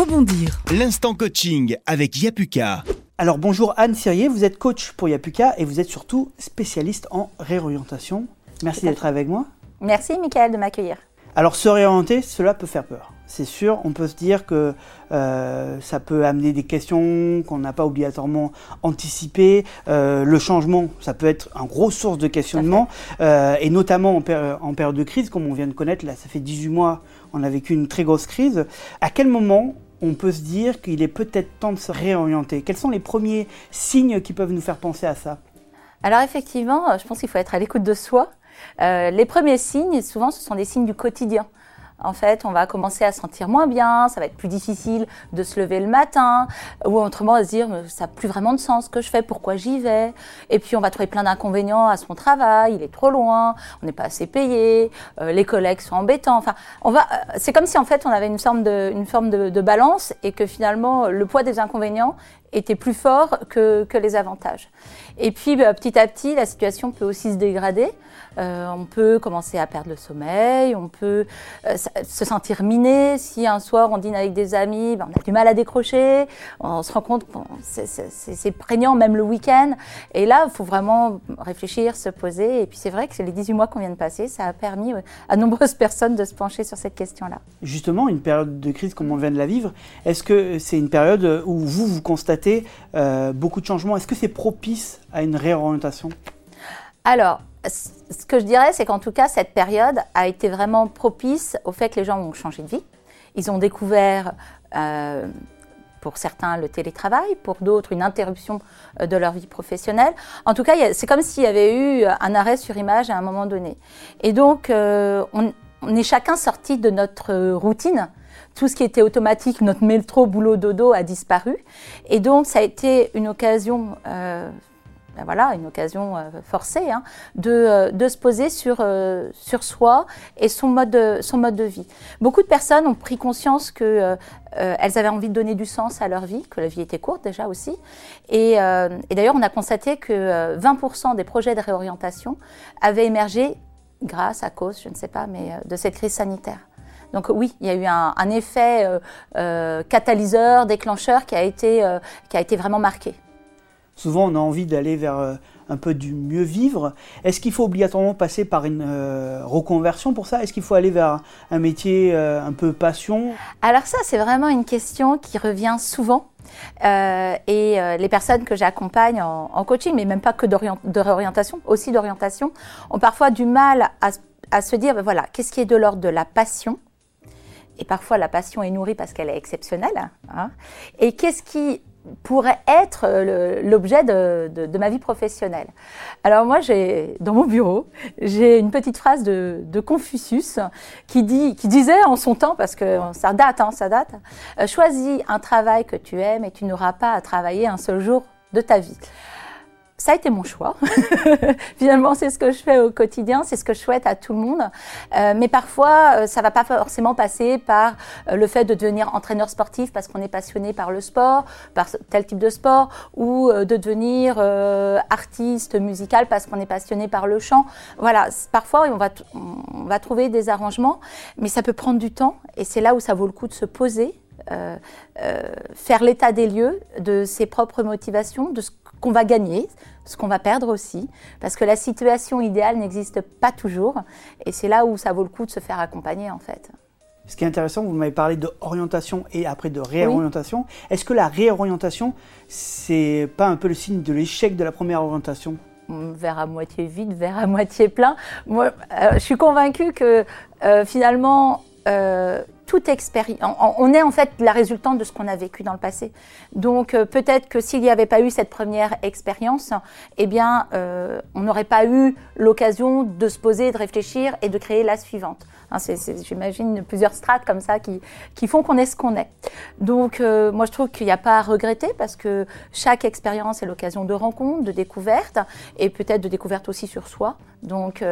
rebondir. L'instant coaching avec Yapuka. Alors bonjour Anne Sirier, vous êtes coach pour Yapuka et vous êtes surtout spécialiste en réorientation. Merci d'être avec moi. Merci Michael de m'accueillir. Alors se réorienter, cela peut faire peur. C'est sûr, on peut se dire que euh, ça peut amener des questions qu'on n'a pas obligatoirement anticipées. Euh, le changement, ça peut être un gros source de questionnement, euh, et notamment en, en, période de crise, comme on vient de connaître, là ça fait 18 mois, on a vécu une très grosse crise. À quel moment on peut se dire qu'il est peut-être temps de se réorienter. Quels sont les premiers signes qui peuvent nous faire penser à ça? Alors effectivement, je pense qu'il faut être à l'écoute de soi. les premiers signes, souvent, ce sont des signes du quotidien en fait, on va commencer à sentir moins bien, ça va être plus difficile de se lever le matin, ou autrement à se dire ça n'a plus vraiment de sens ce que je fais, pourquoi j'y vais? Et puis on va trouver plein d'inconvénients à son travail, il est trop loin, on n'est pas assez payé, euh, les collègues sont embêtants. Enfin, on va, euh, c'est comme si en fait on avait une forme de, une forme de, balance et que finalement le poids des inconvénients était plus fort que, que les avantages. Et puis bah, petit à petit, la situation peut aussi se dégrader. Euh, on peut commencer à perdre le sommeil, on peut euh, se sentir miné. Si un soir on dîne avec des amis, ben, on a du mal à décrocher, on se rend compte que c'est prégnant même le week-end. Et là, il faut vraiment réfléchir, se poser. Et puis c'est vrai que les 18 mois qu'on vient de passer, ça a permis à nombreuses personnes de se pencher sur cette question-là. Justement, une période de crise comme on vient de la vivre, est-ce que c'est une période où vous, vous constatez euh, beaucoup de changements? Est-ce que c'est propice à une réorientation? Alors, ce que je dirais, c'est qu'en tout cas, cette période a été vraiment propice au fait que les gens ont changé de vie. Ils ont découvert, euh, pour certains, le télétravail, pour d'autres, une interruption euh, de leur vie professionnelle. En tout cas, c'est comme s'il y avait eu un arrêt sur image à un moment donné. Et donc, euh, on, est chacun sorti de notre routine. Tout ce qui était automatique, notre métro, boulot, dodo a disparu. Et donc, ça a été une occasion ben voilà, une occasion euh, forcée hein, euh, de, se poser sur, euh, sur soi et son mode, de, son mode de vie. Beaucoup de personnes ont pris conscience qu'elles avaient envie de donner du sens à leur vie, que la vie était courte déjà aussi. Et, et d'ailleurs, on a constaté que 20% des projets de réorientation avaient émergé grâce, à cause, je ne sais pas, mais de cette crise sanitaire. Donc oui, il y a eu un, un effet catalyseur, déclencheur qui a été, qui a été vraiment marqué. Souvent, on a envie d'aller vers euh, un peu du mieux vivre. Est-ce qu'il faut obligatoirement passer par une euh, reconversion pour ça? Est-ce qu'il faut aller vers un métier euh, un peu passion? Alors ça, c'est vraiment une question qui revient souvent. et les personnes que j'accompagne en, coaching, mais même pas que de réorientation, aussi d'orientation, ont parfois du mal à, se dire, ben voilà, qu'est-ce qui est de l'ordre de la passion? Et parfois la passion est nourrie parce qu'elle est exceptionnelle. Hein, et qu'est-ce qui pourrait être euh, l'objet de, ma vie professionnelle. Alors moi, j'ai dans mon bureau, j'ai une petite phrase de, Confucius qui disait en son temps, parce que ça date, hein, ça date, euh, choisis un travail que tu aimes et tu n'auras pas à travailler un seul jour de ta vie ça a été mon choix. Finalement, c'est ce que je fais au quotidien, c'est ce que je souhaite à tout le monde. Euh, mais parfois, euh, ça va pas forcément passer par euh, le fait de devenir entraîneur sportif parce qu'on est passionné par le sport, par tel type de sport, ou de devenir artiste musical parce qu'on est passionné par le chant. Voilà, parfois, on va, on va trouver des arrangements, mais ça peut prendre du temps. Et c'est là où ça vaut le coup de se poser, faire l'état des lieux de ses propres motivations, de ce qu'on va gagner, ce qu'on va perdre aussi, parce que la situation idéale n'existe pas toujours, et c'est là où ça vaut le coup de se faire accompagner en fait. Ce qui est intéressant, vous m'avez parlé d'orientation et après de réorientation. Est-ce que la réorientation, c'est pas un peu le signe de l'échec de la première orientation? Vers à moitié vide, vers à moitié plein. Moi, euh, je suis convaincue que euh, finalement, euh, on est en fait la résultante de ce qu'on a vécu dans le passé. Donc euh, peut-être que s'il n'y avait pas eu cette première expérience, eh bien, euh, on n'aurait pas eu l'occasion de se poser, de réfléchir et de créer la suivante. Hein, j'imagine plusieurs strates comme ça qui, qui font qu'on est ce qu'on est. Donc euh, moi je trouve qu'il n'y a pas à regretter parce que chaque expérience est l'occasion de rencontres, de découvertes et peut-être de découvertes aussi sur soi. Donc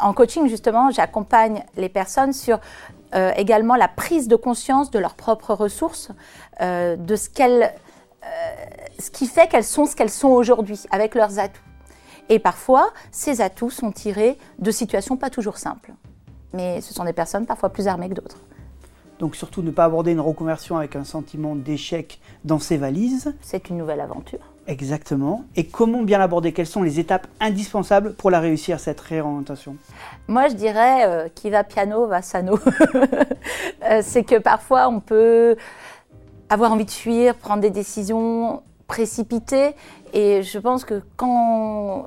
en coaching justement, j'accompagne les personnes sur euh, également la prise de conscience de leurs propres ressources, euh, de ce, qu'elles, euh, ce qui fait qu'elles sont ce qu'elles sont aujourd'hui, avec leurs atouts. Et parfois, ces atouts sont tirés de situations pas toujours simples. Mais ce sont des personnes parfois plus armées que d'autres. Donc surtout ne pas aborder une reconversion avec un sentiment d'échec dans ses valises. C'est une nouvelle aventure. Exactement. Et comment bien l'aborder? Quelles sont les étapes indispensables pour la réussir, cette réorientation? Moi, je dirais euh, qui va piano va sano. Euh, c'est que parfois, on peut avoir envie de fuir, prendre des décisions précipitées. Et je pense que quand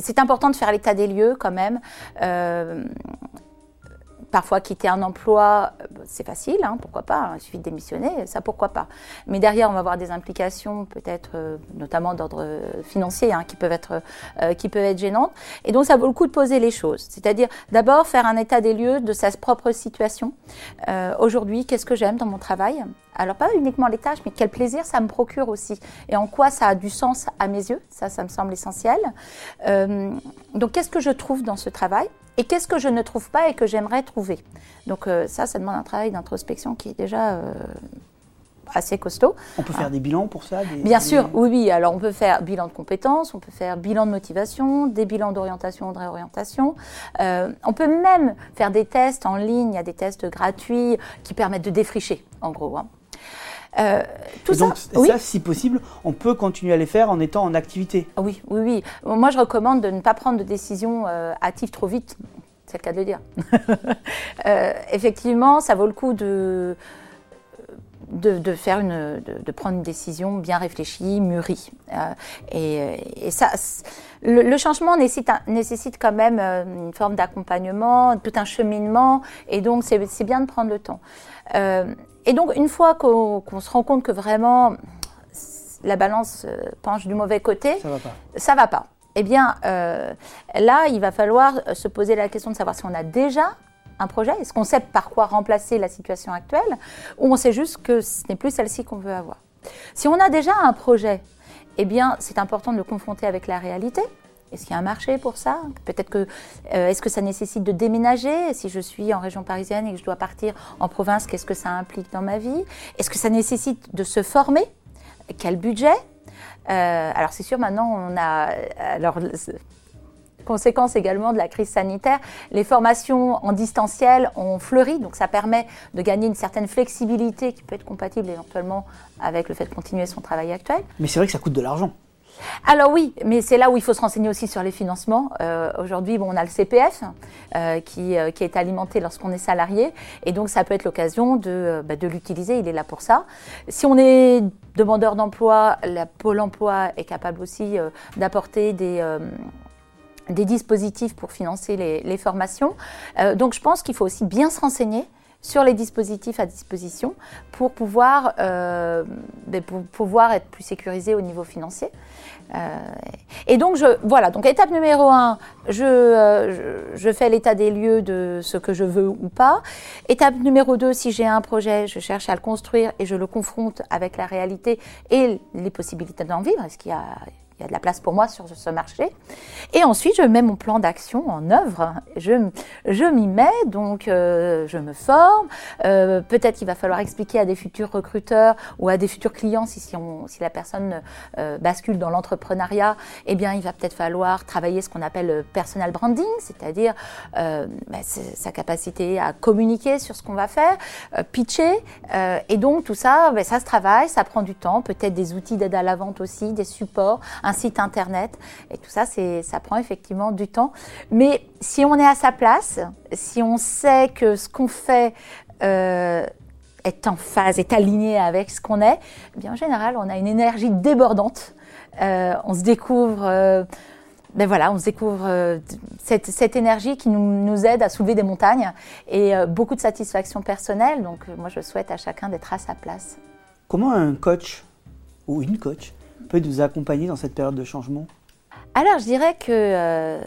c'est important de faire l'état des lieux quand même. Euh, parfois quitter un emploi, euh, c'est facile, hein, pourquoi pas, hein, il suffit de démissionner, ça pourquoi pas. Mais derrière, on va avoir des implications peut-être euh, notamment d'ordre financier hein, qui, peuvent être, qui peuvent être gênantes. Et donc ça vaut le coup de poser les choses, c'est-à-dire d'abord faire un état des lieux de sa propre situation. Aujourd'hui, qu'est-ce que j'aime dans mon travail? Alors pas uniquement les tâches, mais quel plaisir ça me procure aussi et en quoi ça a du sens à mes yeux? Ça, ça me semble essentiel. Euh, donc qu'est-ce que je trouve dans ce travail? Et qu'est-ce que je ne trouve pas et que j'aimerais trouver? Donc euh, ça, ça demande un travail d'introspection qui est déjà euh, assez costaud. On peut faire des bilans pour ça Bien sûr, oui, oui. Alors on peut faire bilan de compétences, on peut faire bilan de motivation, des bilans d'orientation, de réorientation. on peut même faire des tests en ligne, il y a des tests gratuits qui permettent de défricher, en gros. Hein. Euh, tout donc, ça, si possible, on peut continuer à les faire en étant en activité. Ah oui, oui, oui. Moi, je recommande de ne pas prendre de décisions euh, hâtives trop vite. C'est le cas de le dire. Euh, effectivement, ça vaut le coup de, de, faire une, de, prendre une décision bien réfléchie, mûrie. et, ça, le, changement nécessite, nécessite, quand même une forme d'accompagnement, tout un cheminement, et donc c'est bien de prendre le temps. Et donc, une fois qu'on se rend compte que vraiment la balance euh, penche du mauvais côté, ça va pas. Ça va pas. Eh bien, euh, là, il va falloir se poser la question de savoir si on a déjà un projet? Est-ce qu'on sait par quoi remplacer la situation actuelle Ou on sait juste que ce n'est plus celle-ci qu'on veut avoir? Si on a déjà un projet, eh bien, c'est important de le confronter avec la réalité. Est-ce qu'il y a un marché pour ça? Peut-être que euh, est-ce que ça nécessite de déménager? Si je suis en région parisienne et que je dois partir en province, qu'est-ce que ça implique dans ma vie? Est-ce que ça nécessite de se former? Quel budget? Euh, Alors c'est sûr, maintenant on a alors conséquence également de la crise sanitaire, les formations en distanciel ont fleuri, donc ça permet de gagner une certaine flexibilité qui peut être compatible éventuellement avec le fait de continuer son travail actuel. Mais c'est vrai que ça coûte de l'argent. Alors oui, mais c'est là où il faut se renseigner aussi sur les financements. Euh, aujourd'hui, bon, on a le CPF euh, qui, euh, qui, est alimenté lorsqu'on est salarié, et donc ça peut être l'occasion de, bah, de l'utiliser. Il est là pour ça. Si on est demandeur d'emploi, la Pôle Emploi est capable aussi d'apporter des des dispositifs pour financer les, les formations. donc je pense qu'il faut aussi bien se renseigner sur les dispositifs à disposition pour pouvoir, euh, ben, pour pouvoir être plus sécurisé au niveau financier. Euh, et donc, je, voilà, donc étape numéro un, je, euh, je, fais l'état des lieux de ce que je veux ou pas. Étape numéro deux, si j'ai un projet, je cherche à le construire et je le confronte avec la réalité et les possibilités d'en vivre. Est-ce qu'il y a il y a de la place pour moi sur ce marché. Et ensuite, je mets mon plan d'action en œuvre. Je, je m'y mets, donc euh, je me forme. Euh, peut-être qu'il va falloir expliquer à des futurs recruteurs ou à des futurs clients si, si, on, si la personne euh, bascule dans l'entrepreneuriat, eh bien, il va peut-être falloir travailler ce qu'on appelle le personal branding, c'est-à-dire bah, sa capacité à communiquer sur ce qu'on va faire, pitcher. et donc, tout ça, bah, ça se travaille, ça prend du temps, peut-être des outils d'aide à la vente aussi, des supports un site internet. Et tout ça, ça prend effectivement du temps. Mais si on est à sa place, si on sait que ce qu'on fait euh, est en phase, est aligné avec ce qu'on est, eh bien en général, on a une énergie débordante. Euh, on se découvre. Euh, ben voilà, on se découvre cette, énergie qui nous, aide à soulever des montagnes et beaucoup de satisfaction personnelle. Donc, moi, je souhaite à chacun d'être à sa place. Comment un coach ou une coach peut nous accompagner dans cette période de changement? Alors, je dirais que euh,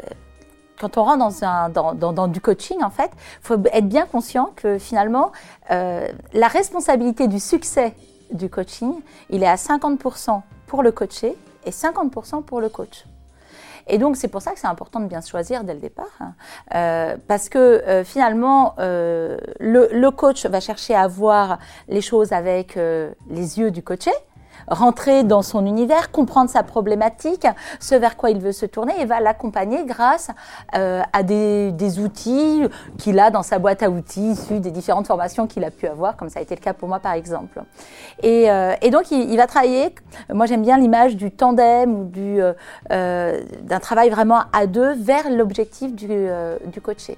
quand on rentre dans, du coaching, en fait, il faut être bien conscient que finalement, euh, la responsabilité du succès du coaching, il est à 50% pour le coaché et 50% pour le coach. Et donc, c'est pour ça que c'est important de bien choisir dès le départ. Hein. Euh, parce que finalement, le, le, coach va chercher à voir les choses avec les yeux du coaché, rentrer dans son univers, comprendre sa problématique, ce vers quoi il veut se tourner et va l'accompagner grâce euh, à des, outils qu'il a dans sa boîte à outils issus des différentes formations qu'il a pu avoir, comme ça a été le cas pour moi par exemple. Et, euh, donc il, va travailler, moi j'aime bien l'image du tandem ou du, euh, d'un travail vraiment à deux vers l'objectif du, du coaché.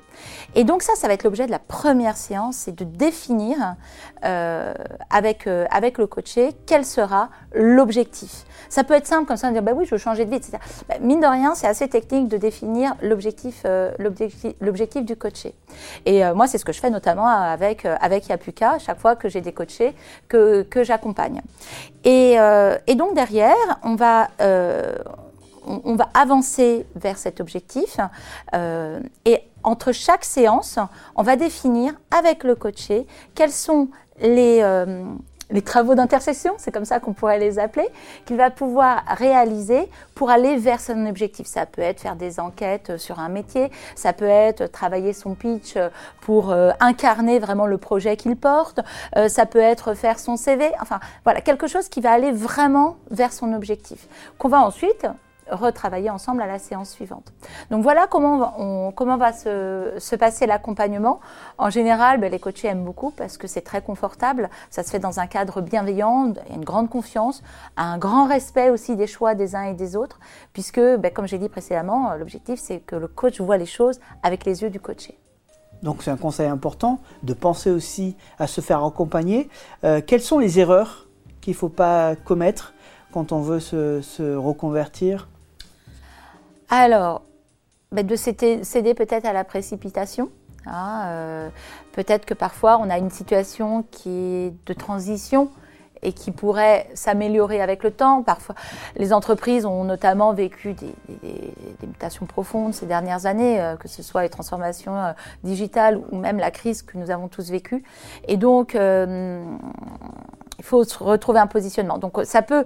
Et donc ça, ça va être l'objet de la première séance, c'est de définir avec, avec le coaché quel sera l'objectif. Ça peut être simple comme ça, de dire bah oui, je veux changer de vie, etc. Bah, mine de rien, c'est assez technique de définir l'objectif, euh, l'objectif, du coaché. Et euh, moi, c'est ce que je fais notamment avec, euh, avec Yapuka, chaque fois que j'ai des coachés que, que j'accompagne. Et, et, donc derrière, on va, on, va avancer vers cet objectif et entre chaque séance, on va définir avec le coaché quels sont les, les travaux d'intercession, c'est comme ça qu'on pourrait les appeler, qu'il va pouvoir réaliser pour aller vers son objectif. Ça peut être faire des enquêtes sur un métier, ça peut être travailler son pitch pour euh, incarner vraiment le projet qu'il porte, euh, ça peut être faire son CV, enfin voilà, quelque chose qui va aller vraiment vers son objectif, qu'on va ensuite retravailler ensemble à la séance suivante. Donc voilà comment, on, comment va se, se passer l'accompagnement. En général, ben, les coachés aiment beaucoup parce que c'est très confortable, ça se fait dans un cadre bienveillant, il y a une grande confiance, un grand respect aussi des choix des uns et des autres, puisque, ben, comme j'ai dit précédemment, l'objectif c'est que le coach voit les choses avec les yeux du coaché. Donc c'est un conseil important de penser aussi à se faire accompagner. Euh, quelles sont les erreurs qu'il ne faut pas commettre quand on veut se, se reconvertir alors, ben, de céder peut-être à la précipitation. Hein, euh, peut-être que parfois on a une situation qui est de transition et qui pourrait s'améliorer avec le temps. Parfois, les entreprises ont notamment vécu des, mutations profondes ces dernières années, euh, que ce soit les transformations euh, digitales ou même la crise que nous avons tous vécue. Et donc, il faut retrouver un positionnement. Donc, ça peut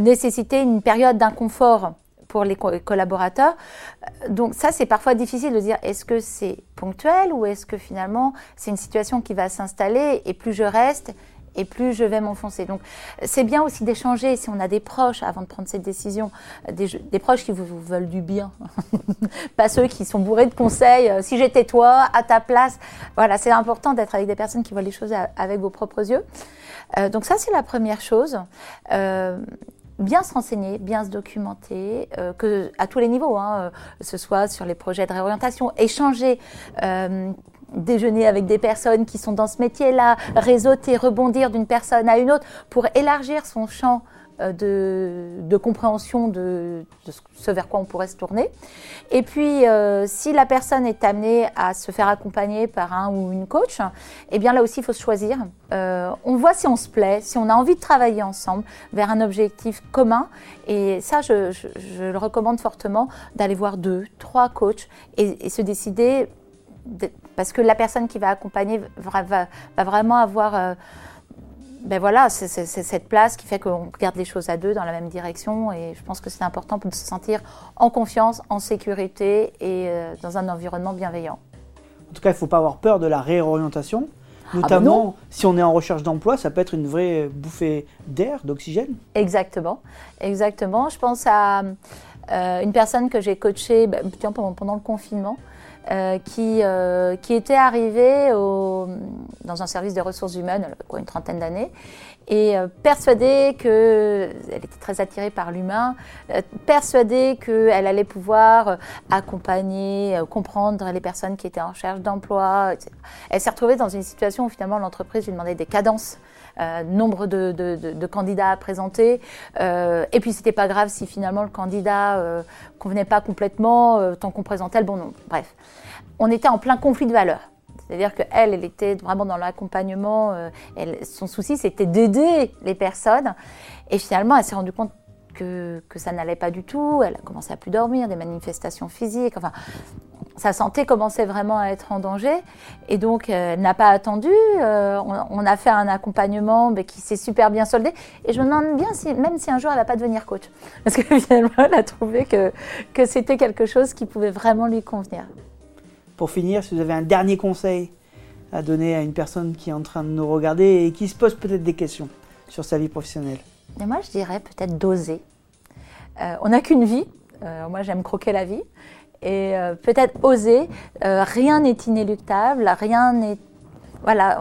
nécessiter une période d'inconfort pour les collaborateurs. Euh, donc ça, c'est parfois difficile de dire est-ce que c'est ponctuel ou est-ce que finalement c'est une situation qui va s'installer et plus je reste et plus je vais m'enfoncer. Donc c'est bien aussi d'échanger si on a des proches avant de prendre cette décision, des, proches qui vous, veulent du bien, pas ceux qui sont bourrés de conseils, euh, si j'étais toi, à ta place. Voilà, c'est important d'être avec des personnes qui voient les choses avec vos propres yeux. Euh, donc ça, c'est la première chose bien se renseigner, bien se documenter, euh, que, à tous les niveaux, hein, euh, ce soit sur les projets de réorientation, échanger. Euh, déjeuner avec des personnes qui sont dans ce métier-là, réseauter, rebondir d'une personne à une autre pour élargir son champ euh, de, compréhension de, ce vers quoi on pourrait se tourner. Et puis, euh, si la personne est amenée à se faire accompagner par un ou une coach, eh bien là aussi, il faut se choisir. Euh, on voit si on se plaît, si on a envie de travailler ensemble vers un objectif commun. Et ça, je, le recommande fortement d'aller voir deux, trois coachs et, se décider, parce que la personne qui va accompagner va, vraiment avoir ben voilà, c'est cette place qui fait qu'on regarde les choses à deux dans la même direction et je pense que c'est important pour se sentir en confiance, en sécurité et euh, dans un environnement bienveillant. En tout cas, il ne faut pas avoir peur de la réorientation, ah ben notamment si on est en recherche d'emploi, ça peut être une vraie bouffée d'air, d'oxygène. Exactement, exactement. Je pense à euh, une personne que j'ai coachée ben, pendant le confinement. Euh, qui, euh, qui était arrivée au, dans un service des ressources humaines, quoi, une trentaine d'années, et euh, persuadée qu'elle était très attirée par l'humain, persuadée qu'elle allait pouvoir accompagner, comprendre les personnes qui étaient en recherche d'emploi. Elle s'est retrouvée dans une situation où finalement l'entreprise lui demandait des cadences euh, nombre de, candidats à présenter. Euh, et puis, c'était pas grave si finalement le candidat euh, convenait pas complètement, tant qu'on présentait le bon nombre. Bref, on était en plein conflit de valeurs. C'est-à-dire qu'elle, elle était vraiment dans l'accompagnement. son souci, c'était d'aider les personnes. Et finalement, elle s'est rendue compte que, que ça n'allait pas du tout. Elle a commencé à plus dormir, des manifestations physiques. Enfin, sa santé commençait vraiment à être en danger. Et donc, euh, elle n'a pas attendu. Euh, on, a fait un accompagnement mais qui s'est super bien soldé. Et je me demande bien si, même si un jour elle va pas devenir coach. Parce que finalement, elle a trouvé que, que c'était quelque chose qui pouvait vraiment lui convenir. Pour finir, si vous avez un dernier conseil à donner à une personne qui est en train de nous regarder et qui se pose peut-être des questions sur sa vie professionnelle Et moi, je dirais peut-être d'oser. Euh, on n'a qu'une vie. Euh, moi, j'aime croquer la vie. Et euh, peut-être oser. rien n'est inéluctable. Rien n'est. Voilà.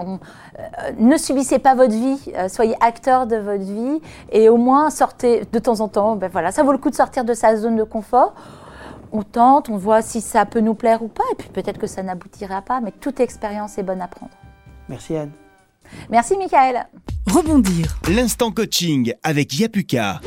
ne subissez pas votre vie. soyez acteur de votre vie. Et au moins, sortez de temps en temps. Ben voilà, ça vaut le coup de sortir de sa zone de confort on tente, on voit si ça peut nous plaire ou pas, et puis peut-être que ça n'aboutira pas, mais toute expérience est bonne à prendre. Merci Anne. Merci Michael. Rebondir. L'instant coaching avec Yapuka.